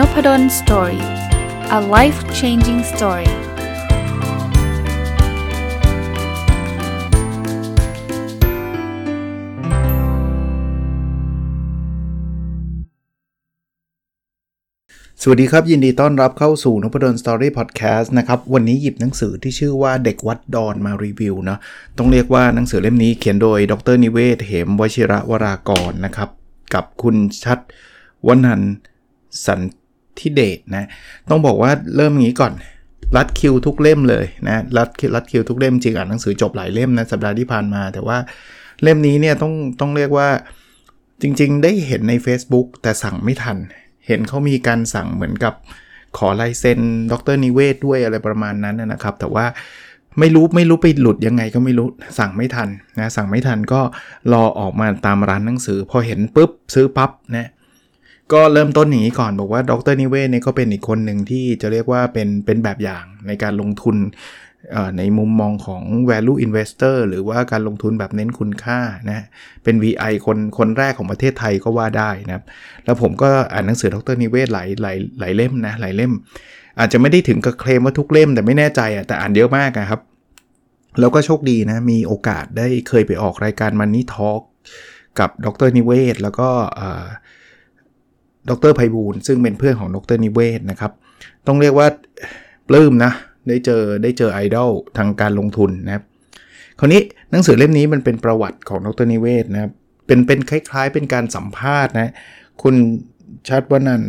Noppadol Story a life changing story สวัสดีครับ ยินดีต้อนรับเข้าสู่นพดล Story พอดแคสต์นะครับ วันนี้หยิบหนังสือที่ชื่อว่าเด็กวัดดอนมารีวิวนะต้องเรียกว่าหนังสือเล่มนี้เขียนโดยดรนิเวศเหมวชิระวรากรนะครับ กับคุณชัดวนันสัน ทิเดชนะ ต้องบอกว่าเริ่มงี้ก่อน รัดคิวทุกเล่มเลยนะ รัดรัดคิวทุกเล่มจริงอ่านหนังสือจบหลายเล่มนะสัปดาห์ที่ผ่านมา แต่ว่าเล่มนี้เนี่ยต้องต้องเรียกว่าจริง ๆ ได้เห็นใน Facebook แต่สั่งไม่ทัน เห็นเขามีการสั่งเหมือนกับขอลายเซ็นดรนิเวศด้วยอะไรประมาณนั้นนะครับ แต่ว่าไม่รู้ไม่รู้ไปหลุดยังไงก็ไม่รู้สั่งไม่ทันนะสั่งไม่ทันก็รอออกมาตามร้านหนังสือ พอเห็นปุ๊บซื้อปั๊บนะ ก็เริ่มต้นอย่างนี้ก่อนบอกว่าดรนิเวศเนี่ยก็เป็นอีกคนหนึ่งที่จะเรียกว่าเป็นเป็นแบบอย่างในการลงทุนในมุมมองของ value investor หรือว่าการลงทุนแบบเน้นคุณค่านะเป็น VI คนคนแรกของประเทศไทยก็ว่าได้นะครับ แล้วผมก็อ่านหนังสือดรนิเวศหลายหลายหลายเล่มนะหลายเล่ม อาจจะไม่ได้ถึงกับเคลมว่าทุกเล่มแต่ไม่แน่ใจอะแต่อ่านเยอะมากครับ แล้วก็โชคดีนะ มีโอกาสได้เคยไปออกรายการมันนี่ทอล์กกับดรนิเวศแล้วก็ ดรไพบูลซึ่งเป็นเพื่อนของดรนิเวศนะครับ ต้องเรียกว่าปลื้มนะ ได้เจอได้เจอไอดอลทางการลงทุนนะครับ คราวนี้หนังสือเล่มนี้มันเป็นประวัติของดรนิเวศนะครับเป็นเป็นคล้ายๆ เป็นการสัมภาษณ์นะคุณชัดวนัน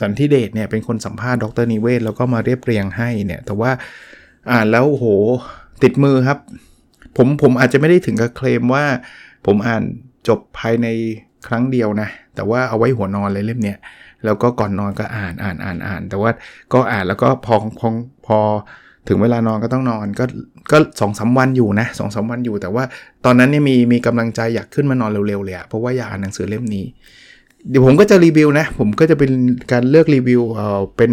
สันทิเดชเนี่ยเป็นคนสัมภาษณ์ดรนิเวศแล้วก็มาเรียบเรียงให้เนี่ยแต่ว่าอ่านแล้วโหติดมือครับ ผมผมอาจจะไม่ได้ถึงกับเคลมว่า ผมอ่านจบภายใน ครั้งเดียวนะ แต่ว่าเอาไว้หัวนอนเลยเล่มเนี้ยแล้วก็ก่อนนอนก็อ่านอ่านอ่านอ่าน แต่ว่าก็อ่านแล้วก็พอพอพอถึงเวลานอนก็ต้องนอนก็ก็สองสาวันอยู่นะสองสาวันอยู่ แต่ว่าตอนนั้นเนี่ยมีมีกำลังใจอยากขึ้นมานอนเร็วๆเลยอะเพราะว่าอยากอ่านหนังสือเล่มนี้ เดี๋ยวผมก็จะรีวิวนะ ผมก็จะเป็นการเลือกรีวิวเอ่อเป็น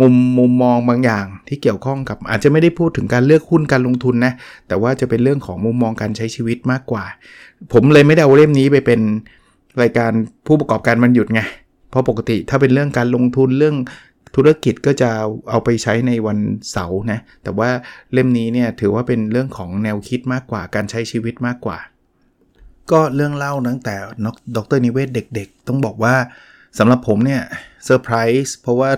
มุมมุมมองบางอย่างที่เกี่ยวข้องกับ อาจจะไม่ได้พูดถึงการเลือกหุ้นการลงทุนนะ แต่ว่าจะเป็นเรื่องของมุมมองการใช้ชีวิตมากกว่า ผมเลยไม่ได้เอาเล่มนี้ไปเป็น รายการผู้ประกอบการมันหยุดไง เพราะปกติถ้าเป็นเรื่องการลงทุนเรื่องธุรกิจก็จะเอาไปใช้ในวันเสาร์นะ แต่ว่าเล่มนี้เนี่ยถือว่าเป็นเรื่องของแนวคิดมากกว่าการใช้ชีวิตมากกว่า ก็เรื่องเล่าตั้งแต่ดรนิเวศเด็กๆ ต้องบอกว่าสำหรับผมเนี่ยเซอร์ไพรส์เพราะว่า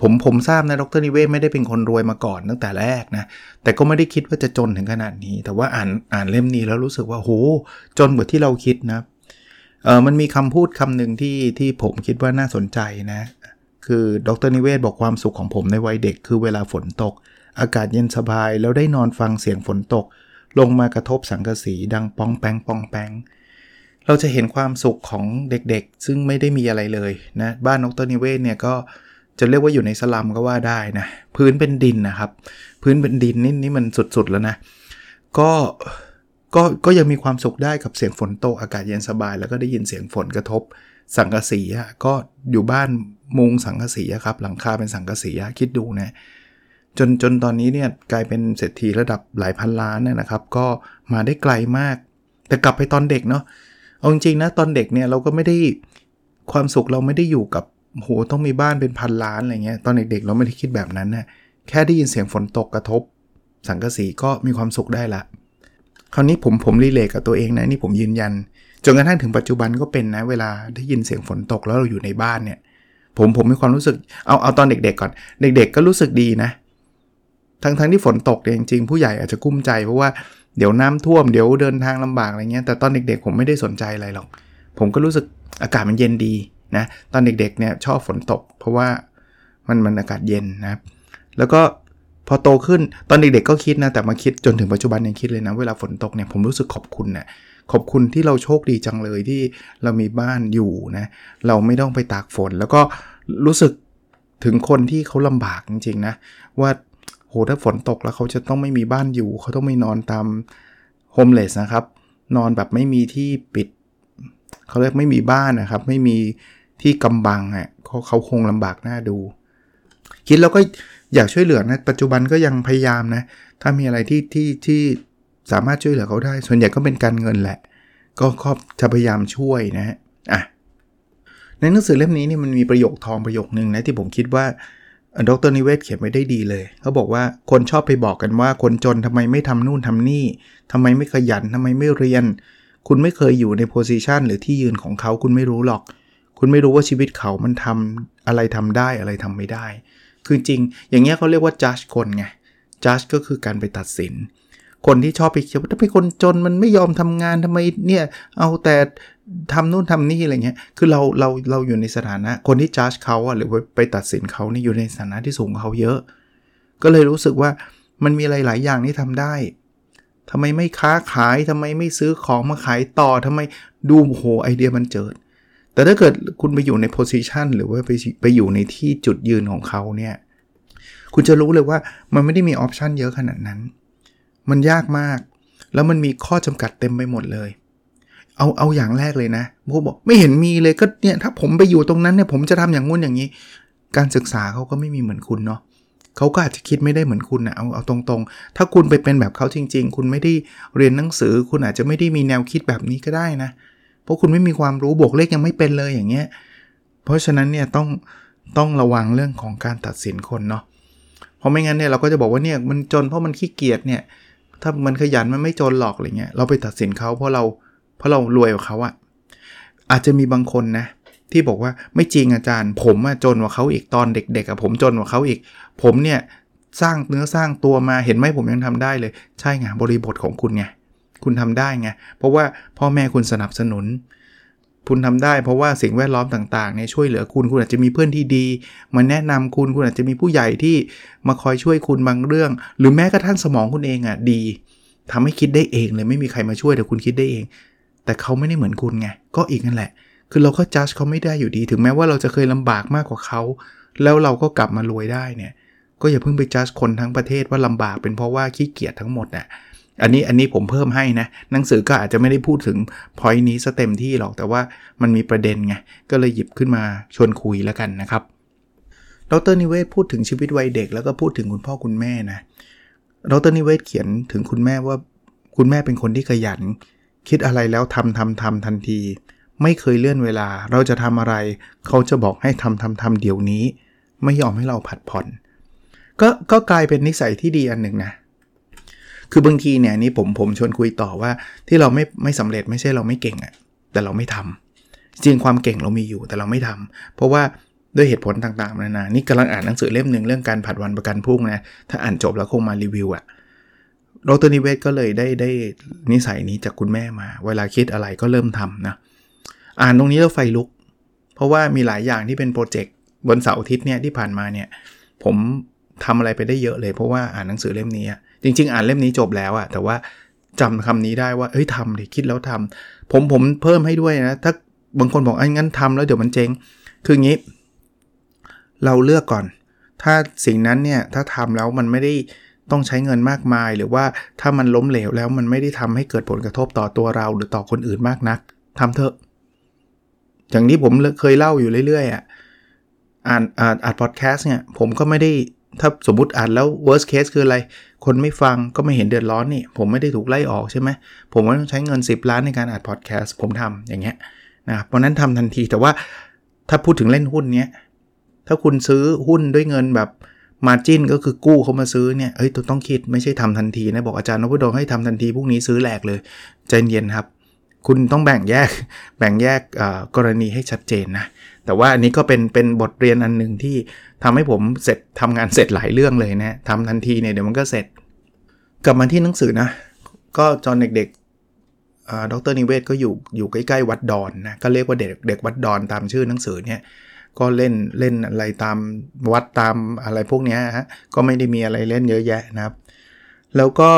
ผมผมทราบนะดรนิเวศไม่ได้เป็นคนรวยมาก่อนตั้งแต่แรกนะ แต่ก็ไม่ได้คิดว่าจะจนถึงขนาดนี้ แต่ว่าอ่านอ่านเล่มนี้แล้วรู้สึกว่าโหจนกว่าที่เราคิดนะ เออมันมีคำพูดคำหนึ่งที่ที่ผมคิดว่าน่าสนใจนะ คือดรนิเวศบอกความสุขของผมในวัยเด็ก คือเวลาฝนตก อากาศเย็นสบาย แล้วได้นอนฟังเสียงฝนตก ลงมากระทบสังกะสีดังปองแปงปองแปงเราจะเห็นความสุขของเด็กๆ ซึ่งไม่ได้มีอะไรเลยนะบ้านดรนิเวศเนี่ยก็จะเรียกว่าอยู่ในสลัมก็ว่าได้นะ พื้นเป็นดินนะครับ พื้นเป็นดินนี่นี่มันสุดๆแล้วนะ ก็ ก็ก็ยังมีความสุขได้กับเสียงฝนตกอากาศเย็นสบาย แล้วก็ได้ยินเสียงฝนกระทบ สังกะสีอะก็อยู่บ้านมุงสังกะสีครับหลังคาเป็นสังกะสีคิดดูนะจนจนตอนนี้เนี่ยกลายเป็นเศรษฐีระดับหลายพันล้านนะครับ ก็มาได้ไกลมาก แต่กลับไปตอนเด็กเนาะเอาจริงๆนะตอนเด็กเนี่ยเราก็ไม่ได้ความสุขเราไม่ได้อยู่กับโหต้องมีบ้านเป็นพันล้านอะไรเงี้ยตอนเด็กๆเราไม่ได้คิดแบบนั้นนะแค่ได้ยินเสียงฝนตกกระทบ สังกะสีก็มีความสุขได้ละ คราวนี้ผมผมรีเลทกับตัวเองนะนี่ผมยืนยันจนกระทั่งถึงปัจจุบันก็เป็นนะเวลาได้ยินเสียงฝนตกแล้วเราอยู่ในบ้านเนี่ย ผมผมมีความรู้สึกเอาเอาตอนเด็กๆก่อน เด็ก ๆ ก็รู้สึกดีนะทั้งทั้งที่ฝนตกเนี่ยจริงๆผู้ใหญ่อาจจะกุ้มใจเพราะว่าเดี๋ยวน้ำท่วมเดี๋ยวเดินทางลำบากอะไรเงี้ยแต่ตอนเด็กๆผมไม่ได้สนใจอะไรหรอก ผมก็รู้สึกอากาศมันเย็นดีนะตอนเด็กๆเนี่ยชอบฝนตก เพราะว่ามันมันอากาศเย็นนะครับแล้วก็ พอโตขึ้นตอนเด็กๆก็คิดนะ แต่มาคิดจนถึงปัจจุบันยังคิดเลยนะ เวลาฝนตกเนี่ยผมรู้สึกขอบคุณนะขอบคุณที่เราโชคดีจังเลยที่เรามีบ้านอยู่นะ เราไม่ต้องไปตากฝน แล้วก็รู้สึกถึงคนที่เขาลำบากจริงๆนะว่าโหถ้าฝนตกแล้วเขาจะต้องไม่มีบ้านอยู่ เขาต้องไม่นอนตามโฮมเลสนะครับ นอนแบบไม่มีที่ปิด เขาเรียกไม่มีบ้านนะครับ ไม่มีที่กำบังอะเขาเขาคงลำบากน่าดู คิดแล้วก็ อยากช่วยเหลือนะปัจจุบันก็ยังพยายามนะ ถ้ามีอะไรที่ที่ที่สามารถช่วยเหลือเขาได้ ส่วนใหญ่ก็เป็นการเงินแหละ ก็ครอบจะพยายามช่วยนะอะในหนังสือเล่มนี้นี่มันมีประโยคทองประโยคนึงนะที่ผมคิดว่าดรนิเวศเขียนไว้ได้ดีเลยเขาบอกว่าคนชอบไปบอกกันว่าคนจนทำไมไม่ทำนู่นทำนี่ทำไมไม่ขยันทำไมไม่เรียน คุณไม่เคยอยู่ในโพสิชันหรือที่ยืนของเขาคุณไม่รู้หรอก คุณไม่รู้ว่าชีวิตเขามันทำอะไรทำได้อะไรทำไม่ได้ คือจริง อย่างเงี้ยเขาเรียกว่า judge คนไง judge ก็คือการไปตัดสิน คนที่ชอบไปเขียนว่าถ้าเป็นคนจนมันไม่ยอมทำงานทำไมเนี่ยเอาแต่ทำนู่นทำนี่อะไรเงี้ย คือเราเราเราอยู่ในสถานะ คนที่จ้าเขาอะหรือไปตัดสินเขานี่อยู่ในสถานะที่สูงกว่าเขาเยอะ ก็เลยรู้สึกว่ามันมีอะไรหลายอย่างที่ทำได้ทำไมไม่ค้าขาย ทำไมไม่ซื้อของมาขายต่อ ทำไมดูโหไอเดียมันเจิด แต่ถ้าเกิดคุณไปอยู่ในโพสิชันหรือว่าไปไปอยู่ในที่จุดยืนของเขาเนี่ย คุณจะรู้เลยว่ามันไม่ได้มีออปชันเยอะขนาดนั้น มันยากมาก แล้วมันมีข้อจำกัดเต็มไปหมดเลย เอาเอาอย่างแรกเลยนะพวกบอกไม่เห็นมีเลยก็เนี่ยถ้าผมไปอยู่ตรงนั้นเนี่ยผมจะทำอย่างงู้นอย่างนี้ การศึกษาเขาก็ไม่มีเหมือนคุณเนาะเขาก็อาจจะคิดไม่ได้เหมือนคุณนะเอาเอาตรงๆ ถ้าคุณไปเป็นแบบเขาจริง ๆ คุณไม่ได้เรียนหนังสือ คุณอาจจะไม่ได้มีแนวคิดแบบนี้ก็ได้นะเราะคุณไม่มีความรู้บวกเลขยังไม่เป็นเลยอย่างเงี้ย เพราะฉะนั้นเนี่ยต้องต้องระวังเรื่องของการตัดสินคนเนาะ เพราะไม่งั้นเนี่ยเราก็จะบอกว่าเนี่ยมันจนเพราะมันขี้เกียจเนี่ย ถ้ามันขยันมันไม่จนหรอกอะไรเงี้ย เราไปตัดสินเขาเพราะเราเพราะเรารวยกว่าเขาอะอาจจะมีบางคนนะที่บอกว่าไม่จริงอาจารย์ ผมอะจนกว่าเขาอีกตอนเด็กๆอะผมจนกว่าเขาอีก ผมเนี่ยสร้างเนื้อสร้างตัวมาเห็นไหมผมยังทำได้เลย ใช่ไงบริบทของคุณไง คุณทำได้ไง เพราะว่าพ่อแม่คุณสนับสนุน คุณทำได้เพราะว่าสิ่งแวดล้อมต่างๆเนี่ยช่วยเหลือคุณ คุณอาจจะมีเพื่อนที่ดี มาแนะนำคุณ คุณอาจจะมีผู้ใหญ่ที่มาคอยช่วยคุณบางเรื่อง หรือแม้กระทั่งสมองคุณเองอะ่ะดีทำให้คิดได้เองเลยไม่มีใครมาช่วยแต่คุณคิดได้เอง แต่เขาไม่ได้เหมือนคุณไง ก็อีกนั่นแหละ คือเราก็จัดเขาไม่ได้อยู่ดี ถึงแม้ว่าเราจะเคยลำบากมากกว่าเขา แล้วเราก็กลับมารวยได้เนี่ย ก็อย่าเพิ่งไปจัดคนทั้งประเทศว่าลำบากเป็นเพราะว่าขี้เกียจทั้งหมดนะ่ะ อันนี้อันนี้ผมเพิ่มให้นะ หนังสือก็อาจจะไม่ได้พูดถึงพอยนี้ซะเต็มที่หรอก แต่ว่ามันมีประเด็นไง ก็เลยหยิบขึ้นมาชวนคุยแล้วกันนะครับ ดรนิเวศพูดถึงชีวิตวัยเด็ก แล้วก็พูดถึงคุณพ่อคุณแม่นะ ดรนิเวศเขียนถึงคุณแม่ว่า คุณแม่เป็นคนที่ขยัน คิดอะไรแล้วทำทำทำทันที ไม่เคยเลื่อนเวลา เราจะทำอะไร เขาจะบอกให้ทำทำทำเดี๋ยวนี้ ไม่ยอมให้เราผัดผ่อนก็ก็กลายเป็นนิสัยที่ดีอันหนึ่งนะ คือบางทีเนี่ยนี่ผมผมชวนคุยต่อว่าที่เราไม่ไม่สำเร็จไม่ใช่เราไม่เก่งอะแต่เราไม่ทำจริงความเก่งเรามีอยู่แต่เราไม่ทำเพราะว่าด้วยเหตุผลต่างๆนานา นี่กำลังอ่านหนังสือเล่มหนึ่งเรื่องการผัดวันประกันพรุ่งนะ ถ้าอ่านจบแล้วคงมารีวิวอะดรนิเวศก็เลยได้ได้นิสัยนี้จากคุณแม่มา เวลาคิดอะไรก็เริ่มทำนะ อ่านตรงนี้แล้วไฟลุก เพราะว่ามีหลายอย่างที่เป็นโปรเจกต์บนเสาร์อาทิตย์เนี่ยที่ผ่านมาเนี่ย ผมทำอะไรไปได้เยอะเลย เพราะว่าอ่านหนังสือเล่มนี้ จริง ๆ อ่านเล่มนี้จบแล้วอะแต่ว่าจำคำนี้ได้ว่าเอ้ยทำดิคิดแล้วทำผมผมเพิ่มให้ด้วยนะ ถ้าบางคนบอกไอ้งั้นทำแล้วเดี๋ยวมันเจ๊งคืองี้ เราเลือกก่อน ถ้าสิ่งนั้นเนี่ยถ้าทำแล้วมันไม่ได้ต้องใช้เงินมากมาย หรือว่าถ้ามันล้มเหลวแล้วมันไม่ได้ทำให้เกิดผลกระทบต่อตัวเรา หรือต่อคนอื่นมากนักทำเถอะ อย่างนี้ผมเคยเล่าอยู่เรื่อยๆอะอ่านอ่านอ่านพอดแคสต์เนี่ยผมก็ไม่ได้ ถ้าสมมติอ่านแล้ว worst case คืออะไร คนไม่ฟังก็ไม่เห็นเดือดร้อนนี่ ผมไม่ได้ถูกไล่ออกใช่ไหม ผมไม่ต้องใช้เงิน 10 ล้านในการอ่านพอดแคสต์ผมทำอย่างเงี้ยนะครับเพราะนั้นทำทันทีแต่ว่าถ้าพูดถึงเล่นหุ้นเนี้ยถ้าคุณซื้อหุ้นด้วยเงินแบบมาจิ้นก็คือกู้เขามาซื้อเนี่ยเฮ้ยต้องคิดไม่ใช่ทำทันทีนะ บอกอาจารย์นพดลให้ทำทันทีพรุ่งนี้ซื้อแหลกเลยใจเย็นครับ คุณต้องแบ่งแยกแบ่งแยกกรณีให้ชัดเจนนะ แต่ว่าอันนี้ก็เป็นเป็นบทเรียนอันหนึ่งที่ทำให้ผมเสร็จทำงานเสร็จหลายเรื่องเลยนะทำทันทีเนี่ยเดี๋ยวมันก็เสร็จ กลับมาที่หนังสือนะ ก็จอนเด็กๆดรนิเวศก็อยู่อยู่ใกล้ๆวัดดอนนะก็เรียกว่าเด็กเด็กวัดดอนตามชื่อหนังสือเนี่ยก็เล่นเล่นอะไรตามวัดตามอะไรพวกนี้ฮะก็ไม่ได้มีอะไรเล่นเยอะแยะนะครับ แล้วก็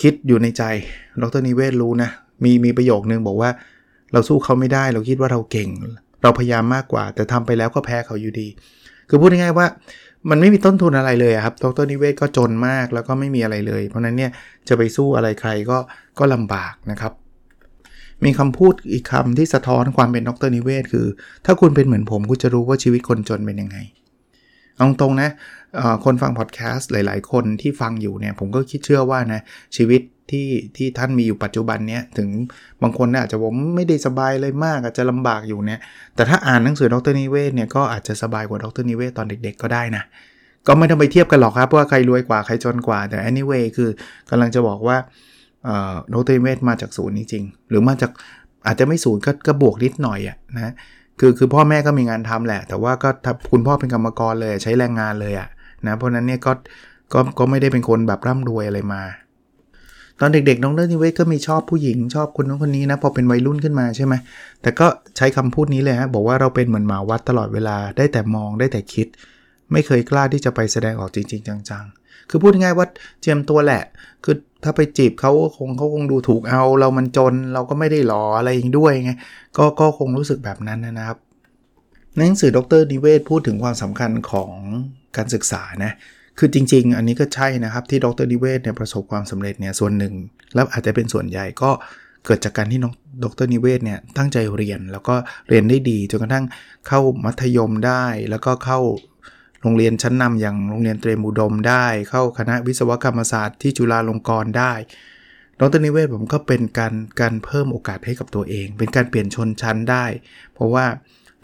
คิดอยู่ในใจดรนิเวศรู้นะมีมีประโยคนึงบอกว่า เราสู้เขาไม่ได้ เราคิดว่าเราเก่ง เราพยายามมากกว่า แต่ทำไปแล้วก็แพ้เขาอยู่ดี คือพูดง่ายๆว่า มันไม่มีต้นทุนอะไรเลยครับดรนิเวศก็จนมากแล้วก็ไม่มีอะไรเลย เพราะนั้นเนี่ยจะไปสู้อะไรใครก็ก็ลำบากนะครับ มีคำพูดอีกคำที่สะท้อนความเป็นดรนิเวศคือ ถ้าคุณเป็นเหมือนผมคุณจะรู้ว่าชีวิตคนจนเป็นยังไงเอาตรงนะคนฟังพอดแคสต์หลาย ๆ คนที่ฟังอยู่เนี่ยผมก็คิดเชื่อว่านะชีวิต ที่ที่ท่านมีอยู่ปัจจุบันเนี้ยถึงบางคนอาจจะผมไม่ได้สบายเลยมากอาจจะลำบากอยู่เนี่ยแต่ถ้าอ่านหนังสือดรนิเวศเนี่ยก็อาจจะสบายกว่าดรนิเวศตอนเด็ก ๆ ก็ได้นะก็ไม่ต้องไปเทียบกันหรอกครับว่าใครรวยกว่าใครจนกว่าแต่ anyway คือกำลังจะบอกว่าดรนิเวศมาจากศูนย์จริงๆหรือมาจากอาจจะไม่ศูนย์ก็กบวกนิดหน่อยอะนะคือคือพ่อแม่ก็มีงานทำแหละ แต่ว่าก็คุณพ่อเป็นกรรมกรเลยใช้แรงงานเลยอะนะเพราะนั้นเนี่ยก็ก็ก็ไม่ได้เป็นคนแบบร่ำรวยอะไรมา ตอนเด็กๆน้องเลิศนิเวศก็มีชอบผู้หญิงชอบคนนู้นคนนี้นะพอเป็นวัยรุ่นขึ้นมาใช่ไหมแต่ก็ใช้คำพูดนี้เลยฮะบอกว่าเราเป็นเหมือนหมาวัดตลอดเวลาได้แต่มองได้แต่คิด ไม่เคยกล้าที่จะไปแสดงออกจริง ๆ จังๆ คือพูดง่ายว่าเจียมตัวแหละ คือถ้าไปจีบเขาคงเขาคงดูถูกเอา เรามันจนเราก็ไม่ได้หล่ออะไรอย่างด้วยไงก็ก็คงรู้สึกแบบนั้นนะครับในหนังสือดรนิเวศพูดถึงความสำคัญของการศึกษานะ คือจริง ๆ อันนี้ก็ใช่นะครับที่ดรนิเวศเนี่ยประสบความสำเร็จเนี่ยส่วนหนึ่ง แล้วอาจจะเป็นส่วนใหญ่ก็เกิดจากการที่น้องดรนิเวศเนี่ยตั้งใจเรียนแล้วก็เรียนได้ดีจนกระทั่งเข้ามัธยมได้ แล้วก็เข้าโรงเรียนชั้นนำอย่างโรงเรียนเตรียมอุดมได้ เข้าคณะวิศวกรรมศาสตร์ที่จุฬาลงกรณ์ได้ดรนิเวศผมก็เป็นการการเพิ่มโอกาสให้กับตัวเอง เป็นการเปลี่ยนชนชั้นได้ เพราะว่า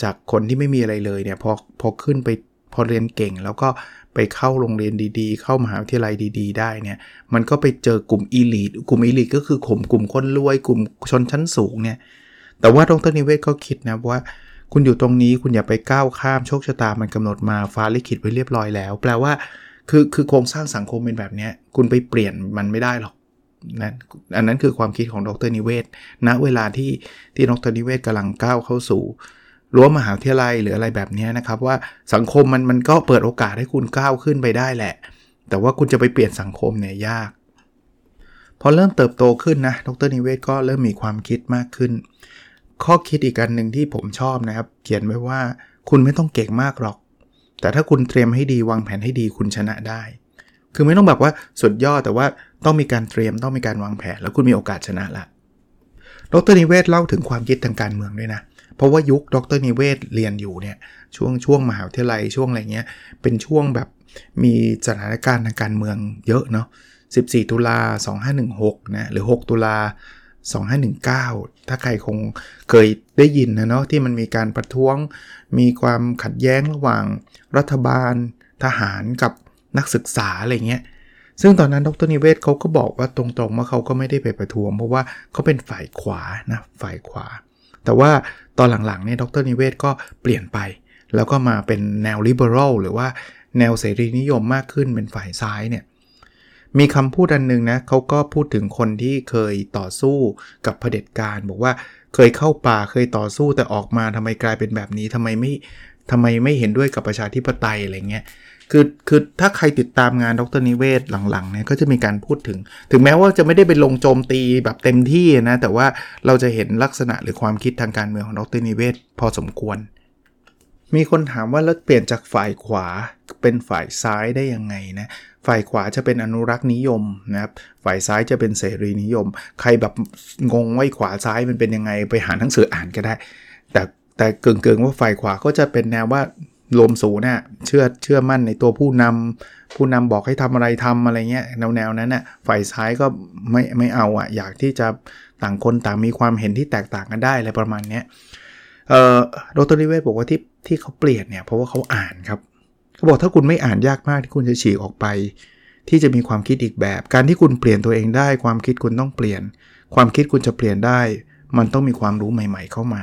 จากคนที่ไม่มีอะไรเลยเนี่ยพอพอขึ้นไปพอเรียนเก่ง แล้วก็ ไปเข้าโรงเรียนดีๆ เข้ามหาวิทยาลัยดี ๆ ได้เนี่ย มันก็ไปเจอกลุ่มอีลิทกลุ่มอีลิทก็คือข่มกลุ่มคนรวยกลุ่มชนชั้นสูงเนี่ย แต่ว่าดรนิเวศก็คิดนะว่า คุณอยู่ตรงนี้คุณอย่าไปก้าวข้ามโชคชะตามันกำหนดมาฟ้าลิขิตไว้เรียบร้อยแล้ว แปลว่าคือคือโครงสร้างสังคมเป็นแบบนี้คุณไปเปลี่ยนมันไม่ได้หรอกนะอันนั้นคือความคิดของดรนิเวศณนะเวลาที่ที่ดรนิเวศกำลังก้าวเข้าสู่ รั้วมหาวิทยาลัยหรืออะไรแบบนี้นะครับ ว่าสังคมมันมันก็เปิดโอกาสให้คุณก้าวขึ้นไปได้แหละ แต่ว่าคุณจะไปเปลี่ยนสังคมเนี่ยยาก พอเริ่มเติบโตขึ้นนะดรนิเวศก็เริ่มมีความคิดมากขึ้น ข้อคิดอีกการหนึ่งที่ผมชอบนะครับ เขียนไว้ว่าคุณไม่ต้องเก่งมากหรอก แต่ถ้าคุณเตรียมให้ดีวางแผนให้ดีคุณชนะได้ คือไม่ต้องแบบว่าสุดยอดแต่ว่าต้องมีการเตรียมต้องมีการวางแผน แล้วคุณมีโอกาสชนะละดรนิเวศเล่าถึงความคิดทางการเมืองด้วยนะ เพราะว่ายุคดรนิเวศเรียนอยู่เนี่ยช่วงช่วงมหาวิทยาลัยช่วงอะไรเงี้ยเป็นช่วงแบบมีสถานการณ์ทางการเมืองเยอะเนาะ14 ตุลา 2516 นะหรือ 6 ตุลา 2519 ถ้าใครคงเคยได้ยินนะเนาะที่มันมีการประท้วง มีความขัดแย้งระหว่างรัฐบาลทหารกับนักศึกษาอะไรเงี้ย ซึ่งตอนนั้นดรนิเวศเขาก็บอกว่าตรงๆว่าเขาก็ไม่ได้ไปประท้วง เพราะว่าเขาเป็นฝ่ายขวานะฝ่ายขวา แต่ว่าตอนหลังๆเนี่ยดรนิเวศก็เปลี่ยนไป แล้วก็มาเป็นแนวลิเบอรัลหรือว่าแนวเสรีนิยมมากขึ้นเป็นฝ่ายซ้ายเนี่ยมีคำพูดอันนึงนะเขาก็พูดถึงคนที่เคยต่อสู้กับเผด็จการ บอกว่าเคยเข้าป่าเคยต่อสู้แต่ออกมาทำไมกลายเป็นแบบนี้ทำไมไม่ทำไมไม่เห็นด้วยกับประชาธิปไตยอะไรเงี้ย คือคือถ้าใครติดตามงานดรนิเวศหลังๆเนี่ยก็จะมีการพูดถึง ถึงแม้ว่าจะไม่ได้ไปลงโจมตีแบบเต็มที่นะ แต่ว่าเราจะเห็นลักษณะหรือความคิดทางการเมืองของดรนิเวศพอสมควร มีคนถามว่าแล้วเปลี่ยนจากฝ่ายขวาเป็นฝ่ายซ้ายได้ยังไงนะฝ่ายขวาจะเป็นอนุรักษ์นิยมนะครับฝ่ายซ้ายจะเป็นเสรีนิยม ใครแบบงงว่าขวาซ้ายมันเป็นยังไงไปหาหนังสืออ่านก็ได้ แต่แต่เกิงๆว่าฝ่ายขวาก็จะเป็นแนวว่า ลมสูเนี่ยเชื่อเชื่อมั่นในตัวผู้นำผู้นำบอกให้ทำอะไรทำอะไรเงี้ยแนวแนวนั้นน่ะฝ่ายซ้ายก็ไม่ไม่เอาอะอยากที่จะต่างคนต่างมีความเห็นที่แตกต่างกันได้อะไรประมาณเนี้ยเอ่อดรลิเวศบอกว่าที่ที่เขาเปลี่ยนเนี่ยเพราะว่าเขาอ่านครับเขาบอกถ้าคุณไม่อ่านยากมากที่คุณจะฉีกออกไป ที่จะมีความคิดอีกแบบ การที่คุณเปลี่ยนตัวเองได้ ความคิดคุณต้องเปลี่ยน ความคิดคุณจะเปลี่ยนได้ มันต้องมีความรู้ใหม่ ๆ เข้ามา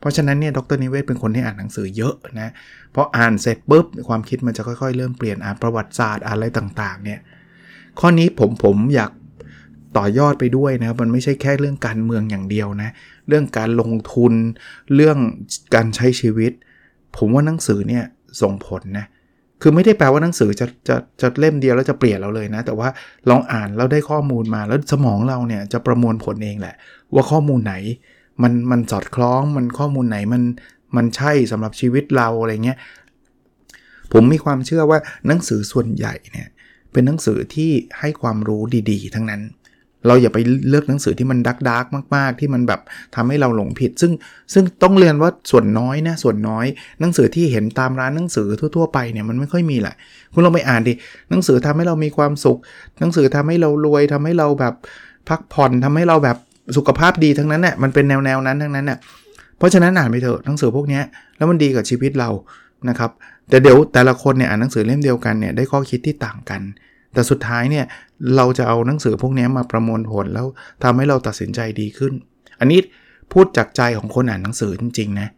เพราะฉะนั้นเนี่ยดรนิเวศเป็นคนที่อ่านหนังสือเยอะนะพออ่านเสร็จปุ๊บความคิดมันจะค่อยๆ เริ่มเปลี่ยนอ่านประวัติศาสตร์อะไรต่างๆเนี่ยข้อนี้ผมผมอยากต่อยอดไปด้วยนะครับมันไม่ใช่แค่เรื่องการเมืองอย่างเดียวนะเรื่องการลงทุน เรื่องการใช้ชีวิต ผมว่าหนังสือเนี่ยส่งผลนะคือไม่ได้แปลว่าหนังสือจะจะจะเล่มเดียวแล้วจะเปลี่ยนเราเลยนะ แต่ว่าลองอ่านแล้วได้ข้อมูลมาแล้วสมองเราเนี่ยจะประมวลผลเองแหละ ว่าข้อมูลไหน มันมันสอดคล้องมันข้อมูลไหนมันมันใช่สำหรับชีวิตเราอะไรเงี้ยผมมีความเชื่อว่าหนังสือส่วนใหญ่เนี่ยเป็นหนังสือที่ให้ความรู้ดีๆ ทั้งนั้น เราอย่าไปเลือกหนังสือที่มันดักดักมาก ๆ ที่มันแบบทำให้เราหลงผิด ซึ่งซึ่งต้องเรียนว่าส่วนน้อยนะส่วนน้อย หนังสือที่เห็นตามร้านหนังสือทั่ว ๆ ไปเนี่ยมันไม่ค่อยมีแหละคุณลองไปอ่านดิหนังสือทำให้เรามีความสุข หนังสือทำให้เรารวยทำให้เราแบบพักผ่อนทำให้เราแบบ สุขภาพดีทั้งนั้นน่ยมันเป็นแนวแนวนั้นทั้งนั้นน่ยเพราะฉะนั้นอ่านไปเถอะหนังสือพวกนี้แล้วมันดีกับชีวิตเรานะครับแต่เดี๋ยวแต่ละคนเนี่ยอ่านหนังสือเล่มเดียวกันเนี่ยได้ข้อคิดที่ต่างกัน แต่สุดท้ายเนี่ยเราจะเอาหนังสือพวกนี้มาประมวลผลแล้วทำให้เราตัดสินใจดีขึ้น อันนี้พูดจากใจของคนอ่านหนังสือจริงๆนะ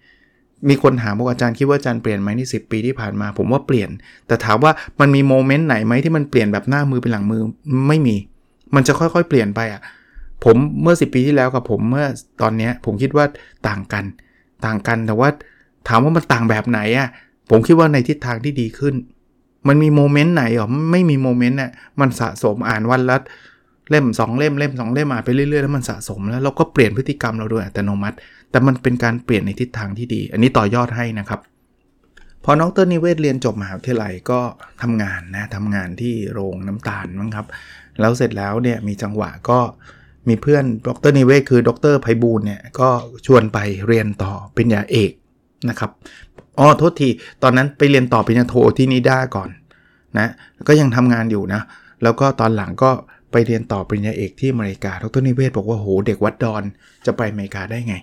มีคนถามว่าอาจารย์คิดว่าอาจารย์เปลี่ยนไหมในสิปีที่ผ่านมา ผมว่าเปลี่ยน แต่ถามว่ามันมีโมเมนต์ไหนไหมที่มันเปลี่ยนแบบหน้ามือเป็นหลังมือไม่มี มันจะค่อยๆ เปลี่ยนไปอะ่ะ ผมเมื่อ 10 ปีที่แล้วกับผมเมื่อตอนนี้ผมคิดว่าต่างกัน ต่างกันแต่ว่าถามว่ามันต่างแบบไหนอะ่ะผมคิดว่าในทิศทางที่ดีขึ้น มันมีโมเมนต์ไหนหรอไม่มีโมเมนต์น่ะมันสะสมอ่านวันละเล่ม 2 เล่มเล่ม 2 เล่มมานไปเรื่อยๆแล้วมันสะสมแล้วเราก็เปลี่ยนพฤติกรรมเราโดยอัตโนมัติ แต่มันเป็นการเปลี่ยนในทิศทางที่ดี อันนี้ต่อยอดให้นะครับพอน้องเตอร์นิเวศเรียนจบมหาวิทยาลัยก็ทำงานนะทำงานที่โรงน้ำตาลมั้งครับ แล้วเสร็จแล้วเนี่ยมีจังหวะก็ มีเพื่อนดรนิเวศคือดรไพบูลเนี่ยก็ชวนไปเรียนต่อปริญญาเอกนะครับอ๋อโทษทีตอนนั้นไปเรียนต่อปริญญาโทที่นิด้าก่อนนะก็ยังทำงานอยู่นะ แล้วก็ตอนหลังก็ไปเรียนต่อปริญญาเอกที่อเมริกาดรนิเวศบอกว่าโหเด็กวัดดอนจะไปอเมริกาได้ไง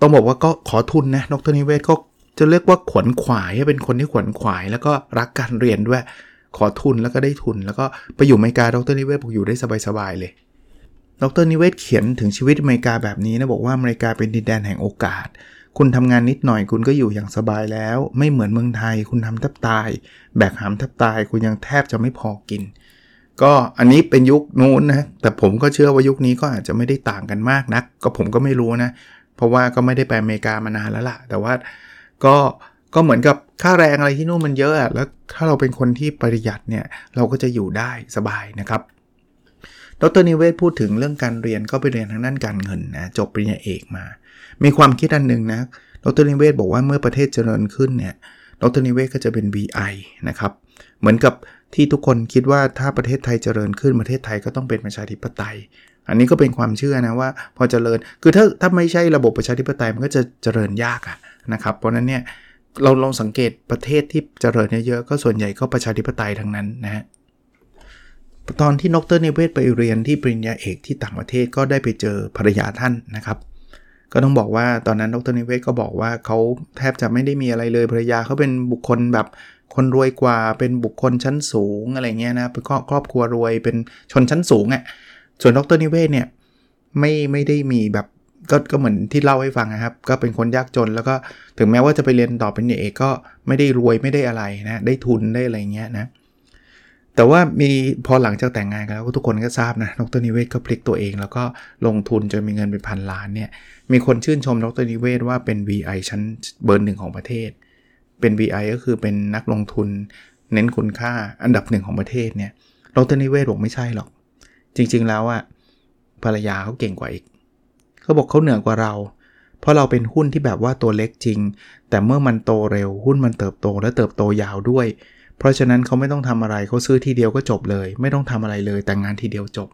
ต้องบอกว่าก็ขอทุนนะดรนิเวศก็จะเรียกว่าขวนขวายเป็นคนที่ขวนขวาย แล้วก็รักการเรียนด้วยขอทุนแล้วก็ได้ทุน แล้วก็ไปอยู่อเมริกาดรนิเวศบอกอยู่ได้สบายๆเลย ดรนิเวศเขียนถึงชีวิตอเมริกาแบบนี้นะบอกว่าอเมริกาเป็นดินแดนแห่งโอกาส คุณทำงานนิดหน่อยคุณก็อยู่อย่างสบายแล้ว ไม่เหมือนเมืองไทย คุณทำแทบตาย แบกหามแทบตาย คุณยังแทบจะไม่พอกิน ก็อันนี้เป็นยุคนู้นนะแต่ผมก็เชื่อว่ายุคนี้ก็อาจจะไม่ได้ต่างกันมากนัก ก็ผมก็ไม่รู้นะ เพราะว่าก็ไม่ได้ไปอเมริกามานานแล้วล่ะ แต่ว่าก็ก็เหมือนกับค่าแรงอะไรที่นู่นมันเยอะแล้วถ้าเราเป็นคนที่ประหยัดเนี่ยเราก็จะอยู่ได้สบายนะครับ ดรนิเวศพูดถึงเรื่องการเรียนก็ไปเรียนทางด้านการเงินนะจบปริญญาเอกมา มีความคิดอันหนึ่งนะดรนิเวศบอกว่าเมื่อประเทศเจริญขึ้นเนี่ยดรนิเวศก็จะเป็น VI นะครับ เหมือนกับที่ทุกคนคิดว่าถ้าประเทศไทยเจริญขึ้นประเทศไทยก็ต้องเป็นประชาธิปไตย อันนี้ก็เป็นความเชื่อนะว่า พอเจริญคือถ้าถ้าไม่ใช่ระบบประชาธิปไตยมันก็จะเจริญยากอะนะครับเพราะนั้นเนี่ยเราลองสังเกตประเทศที่เจริญเยอะๆก็ส่วนใหญ่ก็ประชาธิปไตยทั้งนั้นนะฮะ ตอนที่นกเตอร์เนเวศไปเรียนที่ปริญญาเอกที่ต่างประเทศก็ได้ไปเจอภรรยาท่านนะครับ ก็ต้องบอกว่าตอนนั้นดรนิเวศก็บอกว่าเขาแทบจะไม่ได้มีอะไรเลยภรรยาเขาเป็นบุคคลแบบคนรวยกว่าเป็นบุคคลชั้นสูงอะไรเงี้ยนะเป็นครอบครัวรวยเป็นชนชั้นสูงอะ่ะส่วนดรนิเวศเนี่ยไม่ไม่ได้มีแบบก็ก็เหมือนที่เล่าให้ฟังนะครับ ก็เป็นคนยากจนแล้วก็ถึงแม้ว่าจะไปเรียนต่อเป็นเอกก็ไม่ได้รวยไม่ได้อะไรนะ ได้ทุนได้อะไรเงี้ยนะ แต่ว่ามีพอหลังจากแต่งงานกันแล้วทุกคนก็ทราบนะดรนิเวศก็พลิกตัวเอง แล้วก็ลงทุนจนมีเงินเป็นพันล้านเนี่ยมีคนชื่นชมดรนิเวศว่าเป็น VI ชั้นเบอร์หนึ่งของประเทศ เป็น VI ก็คือเป็นนักลงทุนเน้นคุณค่าอันดับหนึ่งของประเทศเนี่ยดรนิเวศบอกไม่ใช่หรอก จริงๆแล้วอะภรรยาเขาเก่งกว่าอีกเขาบอกเขาเหนือกว่าเรา เพราะเราเป็นหุ้นที่แบบว่าตัวเล็กจริง แต่เมื่อมันโตเร็วหุ้นมันเติบโตและเติบโตยาวด้วย เพราะฉะนั้นเขาไม่ต้องทำอะไรเขาซื้อทีเดียวก็จบเลย ไม่ต้องทำอะไรเลยแต่งงานทีเดียวจบ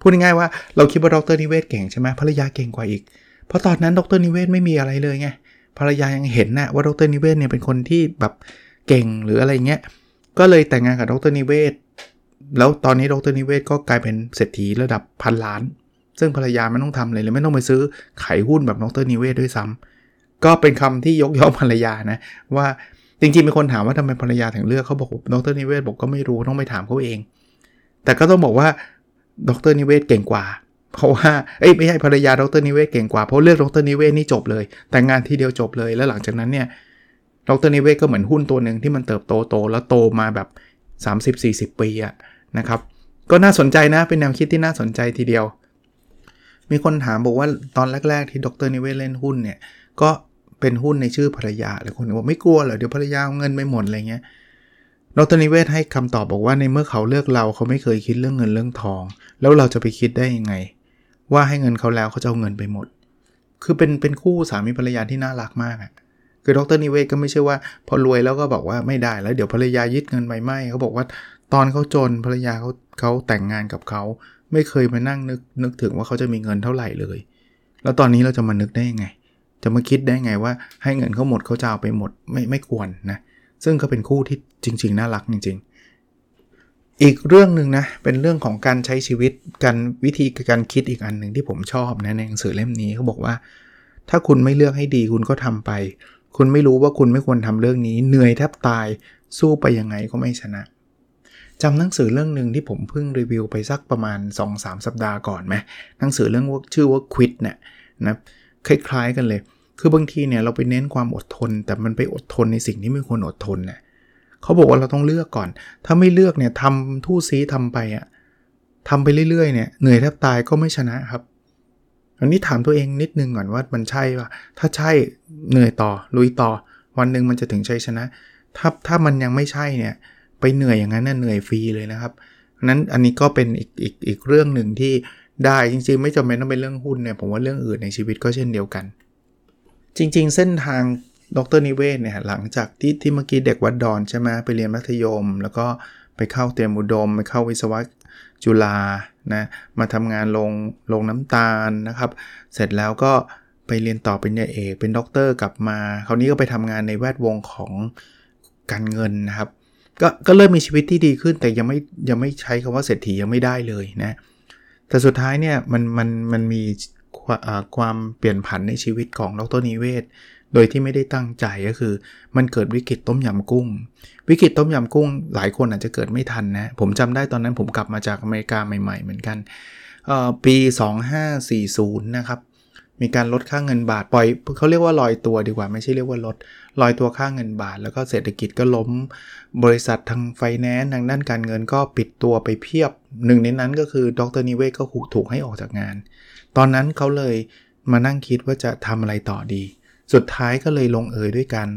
พูดง่ายๆว่าเราคิดว่าดรนิเวศเก่งใช่ไหมภรรยาเก่งกว่าอีก เพราะตอนนั้นดรนิเวศไม่มีอะไรเลยไงภรรยายังเห็นนะว่าดรนิเวศเนี่ยเป็นคนที่แบบเก่งหรืออะไรเงี้ยก็เลยแต่งงานกับดรนิเวศแล้วตอนนี้ดรนิเวศก็กลายเป็นเศรษฐีระดับพันล้าน ซึ่งภรรยาไม่ต้องทำอะไรเลยไม่ต้องไปซื้อขายหุ้นแบบดรนิเวศด้วยซ้ำก็เป็นคำที่ยกย่องภรรยานะว่า จริงๆมีคนถามว่าทำไมภรรยาถึงเลือกเขาบอกดรนิเวศบอกก็ไม่รู้ต้องไปถามเขาเอง แต่ก็ต้องบอกว่าดรนิเวศเก่งกว่า เพราะว่าเอ้ยไม่ใช่ภรรยาดรนิเวศเก่งกว่าเพราะเลือกดรนิเวศนี่จบเลย แต่งงานทีเดียวจบเลยแล้วหลังจากนั้นเนี่ยดรนิเวศก็เหมือนหุ้นตัวหนึ่งที่มันเติบโตโตแล้วโตมาแบบ 30-40 ปีอะนะครับก็น่าสนใจนะเป็นแนวคิดที่น่าสนใจทีเดียว มีคนถามบอกว่าตอนแรก ๆ ที่ดรนิเวศเล่นหุ้นเนี่ยก็ เป็นหุ้นในชื่อภรรยาหลายคนบอกไม่กลัวเหรอเดี๋ยวภรรยาเอาเงินไปหมดอะไรเงี้ยดรนิเวศให้คำตอบบอกว่าในเมื่อเขาเลือกเราเขาไม่เคยคิดเรื่องเงินเรื่องทอง แล้วเราจะไปคิดได้ยังไง ว่าให้เงินเขาแล้วเขาจะเอาเงินไปหมด คือเป็นเป็นคู่สามีภรรยาที่น่ารักมากอะคือดรนิเวศก็ไม่ใช่ว่า พอรวยแล้วก็บอกว่าไม่ได้แล้วเดี๋ยวภรรยายึดเงินไปไม่เขาบอกว่าตอนเขาจนภรรยาเขาเขาแต่งงานกับเขาไม่เคยมานั่งนึกนึกถึงว่าเขาจะมีเงินเท่าไหร่เลย แล้วตอนนี้เราจะมานึกได้ยังไง จะมาคิดได้ไงว่าให้เงินเขาหมดเขาจะเอาไปหมดไม่ไม่ควรนะซึ่งก็เป็นคู่ที่จริง ๆ น่ารักจริง ๆ อีกเรื่องหนึ่งนะ เป็นเรื่องของการใช้ชีวิตการวิธีการคิดอีกอันหนึ่งที่ผมชอบนะในหนังสือเล่มนี้เขาบอกว่า ถ้าคุณไม่เลือกให้ดีคุณก็ทำไป คุณไม่รู้ว่าคุณไม่ควรทำเรื่องนี้ เหนื่อยแทบตายสู้ไปยังไงก็ไม่ชนะจำหนังสือเรื่องหนึ่งที่ผมเพิ่งรีวิวไปสักประมาณ 2-3 สัปดาห์ก่อนไหมหนังสือเรื่องชื่อว่า quit เนี่ยนะ คล้าย ๆ กันเลย คือบางทีเนี่ยเราไปเน้นความอดทน แต่มันไปอดทนในสิ่งที่ไม่ควรอดทนเนะ่ยเขาบอกว่าเราต้องเลือกก่อน ถ้าไม่เลือกเนี่ยทำทู่ซีทำไปอะทำไปเรื่อยๆเนี่ยเหนื่อยแทบตายก็ไม่ชนะครับอันนี้ถามตัวเองนิดนึงก่อนว่ามันใช่ปะถ้าใช่เหนื่อยต่อลุยต่อ วันหนึ่งมันจะถึงชัยชนะ ถ้าถ้ามันยังไม่ใช่เนี่ยไปเหนื่อยอย่างนั้นน่ะเหนื่อยฟรีเลยนะครับนั้นอันนี้ก็เป็นอีกอีกอีกเรื่องหนึ่งที่ ได้จริงๆ ไม่จำเป็นต้องเป็นเรื่องหุ้นเนี่ยผมว่าเรื่องอื่นในชีวิตก็เช่นเดียวกัน จริง ๆ เส้นทางดรนิเวศเนี่ยหลังจากที่ที่เมื่อกี้เด็กวัดดอนใช่ไหมไปเรียนมัธยม แล้วก็ไปเข้าเตรียมอุดม ไปเข้าวิศวะจุฬานะมาทำงานโรงโรงน้ำตาลนะครับ เสร็จแล้วก็ไปเรียนต่อปริญญาเอกเป็นด็อกเตอร์กลับมา คราวนี้ก็ไปทำงานในแวดวงของการเงินนะครับ ก็ก็เริ่มมีชีวิตที่ดีขึ้นแต่ยังไม่ยังไม่ใช้คำว่าเศรษฐียังไม่ได้เลยนะ แต่สุดท้ายเนี่ยมันมันมันมีความเปลี่ยนผันในชีวิตของดรนิเวศ โดยที่ไม่ได้ตั้งใจก็คือ มันเกิดวิกฤตต้มยำกุ้ง วิกฤตต้มยำกุ้ง หลายคนอาจจะเกิดไม่ทันนะ ผมจำได้ตอนนั้นผมกลับมาจากอเมริกาใหม่ ๆ เหมือนกันปี 2540 นะครับ มีการลดค่างเงินบาทปล่อยเขาเรียกว่าลอยตัวดีกว่าไม่ใช่เรียกว่าลดลอยตัวค่างเงินบาท แล้วก็เศรษฐกิจก็ล้ม บริษัททางไฟแนนซ์ทางด้านการเงินก็ปิดตัวไปเพียบ หนึ่งในนั้นก็คือดรนิเวศก็ถูกให้ออกจากงาน ตอนนั้นเขาเลยมานั่งคิดว่าจะทำอะไรต่อดี สุดท้ายก็เลยลงเอยด้วยการ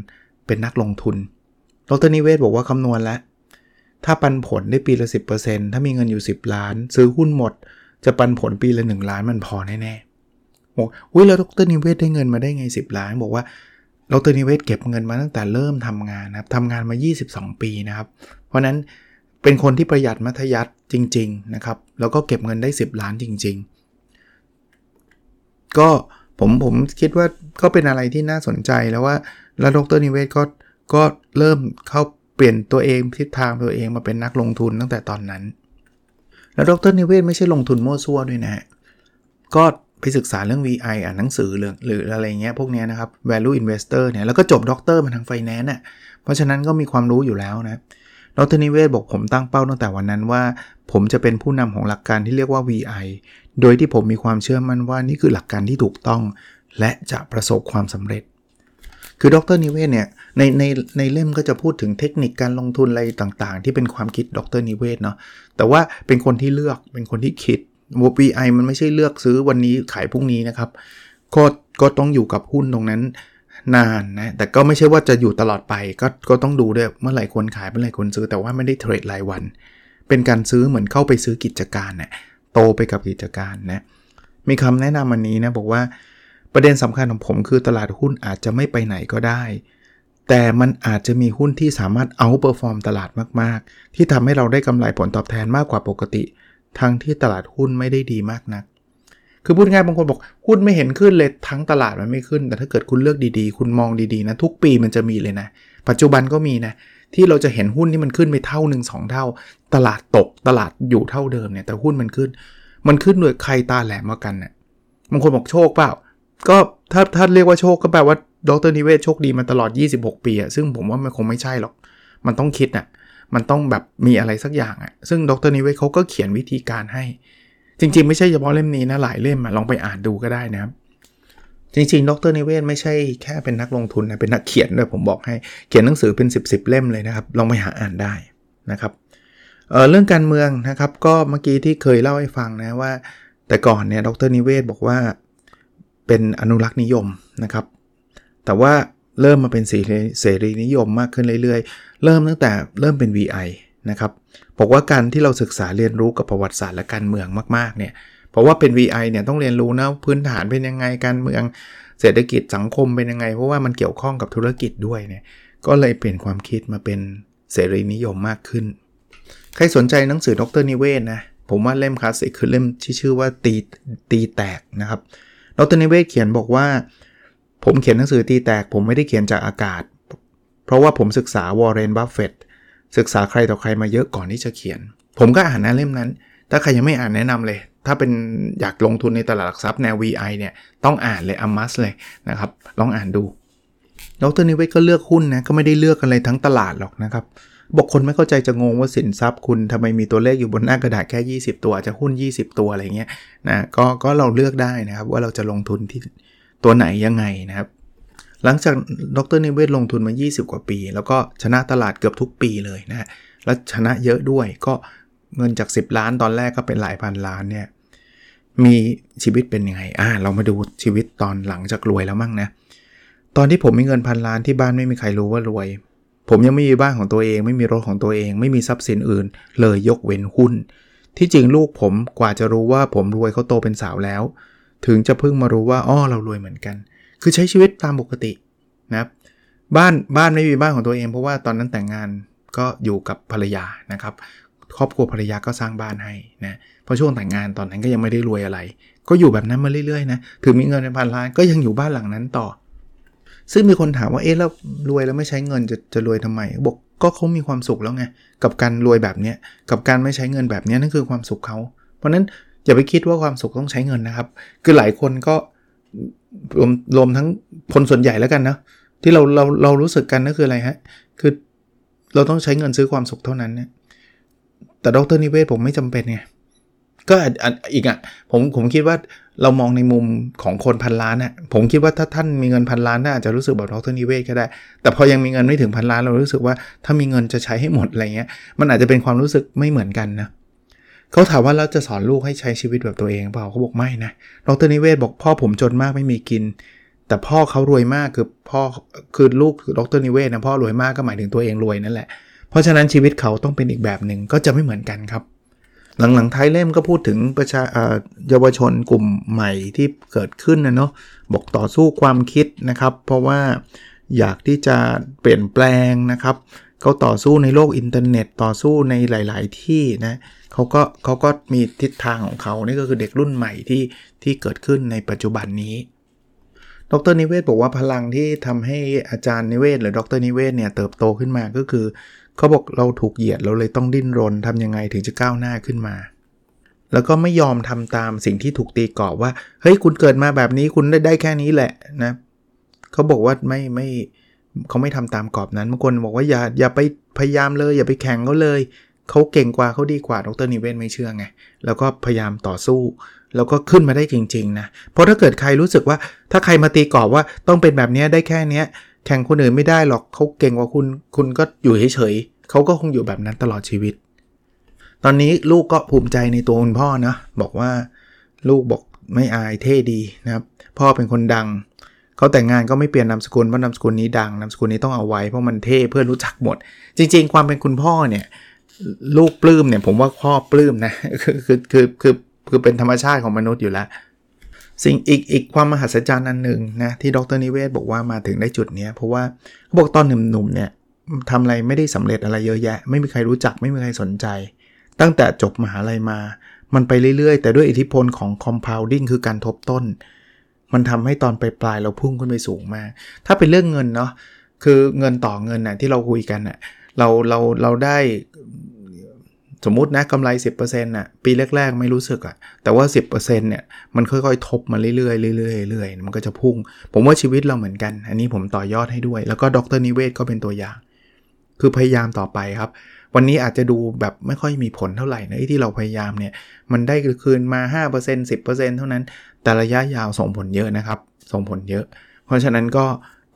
เป็นนักลงทุน ดรนิเวศบอกว่าคำนวณแล้วถ้าปันผลได้ปีละ 10%ถ้ามีเงินอยู่ 10 ล้าน ซื้อหุ้นหมด จะปันผลปีละ 1 ล้านมันพอแน่ๆ บอกอุ้ยแล้วดรนิเวศได้เงินมาได้ไง 10 ล้าน บอกว่าดรนิเวศเก็บเงินมาตั้งแต่เริ่มทำงานนะครับทำงานมา 22 ปีนะครับ เพราะนั้นเป็นคนที่ประหยัดมัธยัสถ์จริง ๆ นะครับ แล้วก็เก็บเงินได้ 10 ล้านจริง ๆ ก็ผมผมคิดว่าก็เป็นอะไรที่น่าสนใจแล้วว่าแล้วดรนิเวศก็ก็เริ่มเข้าเปลี่ยนตัวเองทิศทางตัวเองมาเป็นนักลงทุนตั้งแต่ตอนนั้น แล้วดรนิเวศไม่ใช่ลงทุนมั่วซั่วด้วยนะก็ ไปศึกษาเรื่อง VI อ่านหนังสือหรือหรืออะไรเงี้ยพวกนี้นะครับ value investor เนี่ยแล้วก็จบด็อกเตอร์มาทางไฟแนนซ์อะเพราะฉะนั้นก็มีความรู้อยู่แล้วนะดรนิเวศบอกผมตั้งเป้าตั้งแต่วันนั้นว่า ผมจะเป็นผู้นำของหลักการที่เรียกว่า VI โดยที่ผมมีความเชื่อมั่นว่านี่คือหลักการที่ถูกต้อง และจะประสบความสำเร็จ คือดรนิเวศเนี่ยในในในเล่มก็จะพูดถึงเทคนิคการลงทุนอะไรต่างๆ ที่เป็นความคิดดรนิเวศเนาะแต่ว่าเป็นคนที่เลือกเป็นคนที่คิด VI มันไม่ใช่เลือกซื้อวันนี้ขายพรุ่งนี้นะครับก็ก็ต้องอยู่กับหุ้นตรงนั้นนานนะแต่ก็ไม่ใช่ว่าจะอยู่ตลอดไปก็ก็ต้องดูด้วยเมื่อไหร่ควรขายเมื่อไหร่ควรซื้อแต่ว่าไม่ได้เทรดรายวัน เป็นการซื้อเหมือนเข้าไปซื้อกิจการนะเนี่ยโตไปกับกิจการนะมีคำแนะนำวันนี้นะบอกว่าประเด็นสำคัญของผมคือตลาดหุ้นอาจจะไม่ไปไหนก็ได้ แต่มันอาจจะมีหุ้นที่สามารถ outperform ตลาดมาก ๆ ที่ทำให้เราได้กำไรผลตอบแทนมากกว่าปกติ ทั้งที่ตลาดหุ้นไม่ได้ดีมากนัก คือพูดง่ายบางคนบอกหุ้นไม่เห็นขึ้นเลยทั้งตลาดมันไม่ขึ้น แต่ถ้าเกิดคุณเลือกดีๆ คุณมองดีๆนะทุกปีมันจะมีเลยนะ ปัจจุบันก็มีนะที่เราจะเห็นหุ้นที่มันขึ้นไปเท่าหนึ่งสองเท่า ตลาดตกตลาดอยู่เท่าเดิมเนี่ยแต่หุ้นมันขึ้น มันขึ้นโดยใครตาแหลมมากันนะ่ะบางคนบอกโชคเปล่า ก็ถ้าถ้าเรียกว่าโชคก็แปลว่าดรนิเวศโชคดีมาตลอด 26 ปีอะซึ่งผมว่ามันคงไม่ใช่หรอก มันต้องคิดนะ่ะ มันต้องแบบมีอะไรสักอย่างอะ่ะซึ่งดรนิเวศเขาก็เขียนวิธีการให้ จริง ๆ ไม่ใช่เฉพาะเล่มนี้นะหลายเล่มอะลองไปอ่านดูก็ได้นะครับ จริง ๆ ดรนิเวศไม่ใช่แค่เป็นนักลงทุนนะเป็นนักเขียนด้วยผมบอกให้เขียนหนังสือเป็น 10บสเล่มเลยนะครับลองไปหาอ่านได้นะครับเเรื่องการเมืองนะครับก็เมื่อกี้ที่เคยเล่าให้ฟังนะว่า แต่ก่อนเนี่ยดรนิเวศบอกว่าเป็นอนุรักษ์นิยมนะครับแต่ว่า เริ่มมาเป็นเสรีนิยมมากขึ้นเรื่อยๆ เริ่มตั้งแต่เริ่มเป็น VI นะครับบอกว่าการที่เราศึกษาเรียนรู้กับประวัติศาสตร์และการเมืองมากๆเนี่ยเพราะว่าเป็น VI เนี่ยต้องเรียนรู้นะพื้นฐานเป็นยังไงการเมืองเศรษฐกิจสังคมเป็นยังไง เพราะว่ามันเกี่ยวข้องกับธุรกิจด้วยเนี่ยก็เลยเปลี่ยนความคิดมาเป็นเสรีนิยมมากขึ้น ใครสนใจหนังสือดรนิเวศนะผมว่าเล่มคลาสสิกคือเล่มที่ชื่อว่าตีตีแตกนะครับดรนิเวศเขียนบอกว่า ผมเขียนหนังสือตีแตก ผมไม่ได้เขียนจากอากาศ เพราะว่าผมศึกษาวอร์เรนบัฟเฟตศึกษาใครต่อใครมาเยอะก่อนที่จะเขียน ผมก็อ่านหนะเล่มนั้น ถ้าใครยังไม่อ่านแนะนำเลย ถ้าเป็นอยากลงทุนในตลาดหลักทรัพย์แนว VI เนี่ยต้องอ่านเลย a must เลยนะครับ ลองอ่านดูดรนิเวศก็เลือกหุ้นนะก็ไม่ได้เลือกอะไรทั้งตลาดหรอกนะครับบอกคนไม่เข้าใจจะงงว่าสินทรัพย์คุณทำไมมีตัวเลขอยู่บนหน้ากระดาษแค่ 20 ตัวจะหุ้น 20 ตัวอะไรเงี้ยนะก็ก็เราเลือกได้นะครับว่าเราจะลงทุนที่ ตัวไหนยังไงนะครับ หลังจากดรนิเวศลงทุนมา 20 กว่าปี แล้วก็ชนะตลาดเกือบทุกปีเลยนะฮะและชนะเยอะด้วยก็เงินจาก 10 ล้านตอนแรกก็เป็นหลายพันล้านเนี่ยมีชีวิตเป็นยังไงอ่าเรามาดูชีวิตตอนหลังจากรวยแล้วมั่งนะตอนที่ผมมีเงินพันล้านที่บ้านไม่มีใครรู้ว่ารวย ผมยังไม่มีบ้านของตัวเอง ไม่มีรถของตัวเอง ไม่มีทรัพย์สินอื่น เลยยกเว้นหุ้น ที่จริงลูกผมกว่าจะรู้ว่าผมรวยเขาโตเป็นสาวแล้ว ถึงจะเพิ่งมารู้ว่าอ้อเรารวยเหมือนกัน คือใช้ชีวิตตามปกตินะครับบ้านบ้านไม่มีบ้านของตัวเอง เพราะว่าตอนนั้นแต่งงานก็อยู่กับภรรยานะครับ ครอบครัวภรรยาก็สร้างบ้านให้นะเพราะช่วงแต่งงานตอนนั้นก็ยังไม่ได้รวยอะไร ก็อยู่แบบนั้นมาเรื่อยๆนะถึงมีเงินเป็นพันล้านก็ยังอยู่บ้านหลังนั้นต่อ ซึ่งมีคนถามว่าเอ๊ะแล้วรวยแล้วไม่ใช้เงินจะจะรวยทำไมบอกก็เขามีความสุขแล้วไงกับการรวยแบบเนี้ยกับการไม่ใช้เงินแบบนี้นั่นคือความสุขเขาเพราะนั้น อย่าไปคิดว่าความสุขต้องใช้เงินนะครับ คือหลายคนก็รวมรวมทั้งคนส่วนใหญ่แล้วกันนะที่เราเราเรารู้สึกกันก็คืออะไรฮะคือเราต้องใช้เงินซื้อความสุขเท่านั้นเนี่ยแต่ดรนิเวศผมไม่จำเป็นไงก็อีกอะผมผมคิดว่าเรามองในมุมของคนพันล้านน่ะผมคิดว่าถ้าท่านมีเงินพันล้านน่าจะรู้สึกแบบดรนิเวศก็ได้ แต่พอยังมีเงินไม่ถึงพันล้านเรารู้สึกว่าถ้ามีเงินจะใช้ให้หมดอะไรเงี้ยมันอาจจะเป็นความรู้สึกไม่เหมือนกันนะเขาถามว่าเราจะสอนลูกให้ใช้ชีวิตแบบตัวเองเปล่าเขาบอกไม่นะดรนิเวศบอกพ่อผมจนมากไม่มีกิน แต่พ่อเขารวยมากคือพ่อคือลูกดรนิเวศนะพ่อรวยมากก็หมายถึงตัวเองรวยนั่นแหละ เพราะฉะนั้นชีวิตเขาต้องเป็นอีกแบบหนึ่งก็จะไม่เหมือนกันครับ หลังๆท้ายเล่มก็พูดถึงประชาเยาวชนกลุ่มใหม่ที่เกิดขึ้นนะเนาะบอกต่อสู้ความคิดนะครับ เพราะว่าอยากที่จะเปลี่ยนแปลงนะครับ เขาต่อสู้ในโลกอินเทอร์เน็ตต่อสู้ในหลาย ๆ ที่นะเขาก็เขาก็มีทิศทางของเขานี่ก็คือเด็กรุ่นใหม่ที่ที่เกิดขึ้นในปัจจุบันนี้ดรนิเวศบอกว่าพลังที่ทำให้อาจารย์นิเวศหรือดรนิเวศเนี่ยเติบโตขึ้นมาก็คือเขาบอกเราถูกเหยียดเราเลยต้องดิ้นรนทำยังไงถึงจะก้าวหน้าขึ้นมา แล้วก็ไม่ยอมทำตามสิ่งที่ถูกตีกรอบว่าเฮ้ยคุณเกิดมาแบบนี้คุณได้ได้แค่นี้แหละนะเขาบอกว่าไม่ไม่ เขาไม่ทำตามกรอบนั้นบางคนบอกว่าอย่าอย่าไปพยายามเลย อย่าไปแข่งเขาเลย เขาเก่งกว่าเขาดีกว่าดรนิเวศไม่เชื่อไง แล้วก็พยายามต่อสู้ แล้วก็ขึ้นมาได้จริงๆนะ เพราะถ้าเกิดใครรู้สึกว่า ถ้าใครมาตีกรอบว่าต้องเป็นแบบนี้ได้แค่นี้แข่งคนอื่นไม่ได้หรอกเขาเก่งกว่าคุณ คุณก็อยู่เฉยๆเขาก็คงอยู่แบบนั้นตลอดชีวิต ตอนนี้ลูกก็ภูมิใจในตัวคุณพ่อนะบอกว่าลูกบอกไม่อายเท่ดีนะครับ พ่อเป็นคนดัง เขาแต่งงานก็ไม่เปลี่ยนนามสกุลเพราะนามสกุลนี้ดังนามสกุลนี้ต้องเอาไว้เพราะมันเท่เพื่อนรู้จักหมด จริง ๆ ความเป็นคุณพ่อเนี่ยลูกปลื้มเนี่ยผมว่าพ่อปลื้มนะคือคือคือคือคือเป็นธรรมชาติของมนุษย์อยู่แล้ว สิ่งอีกอีกความมหัศจรรย์อันหนึ่งนะที่ดรนิเวศบอกว่ามาถึงได้จุดนี้เพราะว่าเขาบอกตอนหนุ่มๆเนี่ยทำอะไรไม่ได้สำเร็จอะไรเยอะแยะ ไม่มีใครรู้จักไม่มีใครสนใจ ตั้งแต่จบมหาลัยมา มันไปเรื่อยๆ แต่ด้วยอิทธิพลของ compounding คือการทบต้น มันทำให้ตอนปลายๆเราพุ่งขึ้นไปสูงมาก ถ้าเป็นเรื่องเงินเนาะคือเงินต่อเงินน่ะที่เราคุยกันน่ะเราเราเราได้สมมุตินะกำไร 10%น่ะปีแรก ๆ ไม่รู้สึกอะแต่ว่า 10%เนี่ยมันค่อยๆ ทบมาเรื่อยๆเรื่อยๆเรื่อยๆมันก็จะพุ่ง ผมว่าชีวิตเราเหมือนกัน อันนี้ผมต่อยอดให้ด้วย แล้วก็ดรนิเวศก็เป็นตัวอย่าง คือพยายามต่อไปครับ วันนี้อาจจะดูแบบไม่ค่อยมีผลเท่าไหร่นะที่เราพยายามเนี่ยมันได้คืนมา 5% 10%เท่านั้น แต่ระยะยาวส่งผลเยอะนะครับ ส่งผลเยอะ เพราะฉะนั้นก็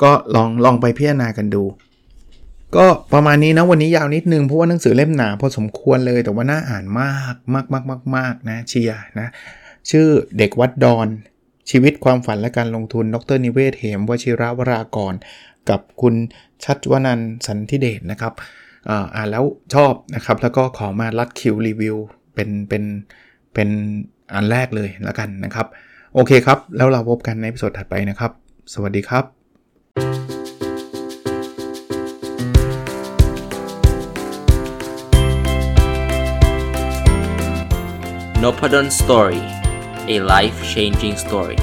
ก็ลองลองไปพิจารณากันดู ก็ประมาณนี้นะวันนี้ยาวนิดนึงเพราะว่าหนังสือเล่มหนาพอสมควรเลยแต่ว่าน่าอ่านมากมากมากมากมากนะเชียนะชื่อเด็กวัดดอนชีวิตความฝันและการลงทุน ดรนิเวศเหมวชิระวรากร กับคุณชัดวนันสันทิเดชนะครับอ่านแล้วชอบนะครับ แล้วก็ขอมารัดคิวรีวิวเป็นเป็นเป็นอันแรกเลยแล้วกันนะครับ โอเคครับ แล้วเราพบกันในพิสดถัดไปนะครับ สวัสดีครับ n o p a d o n Story a life changing story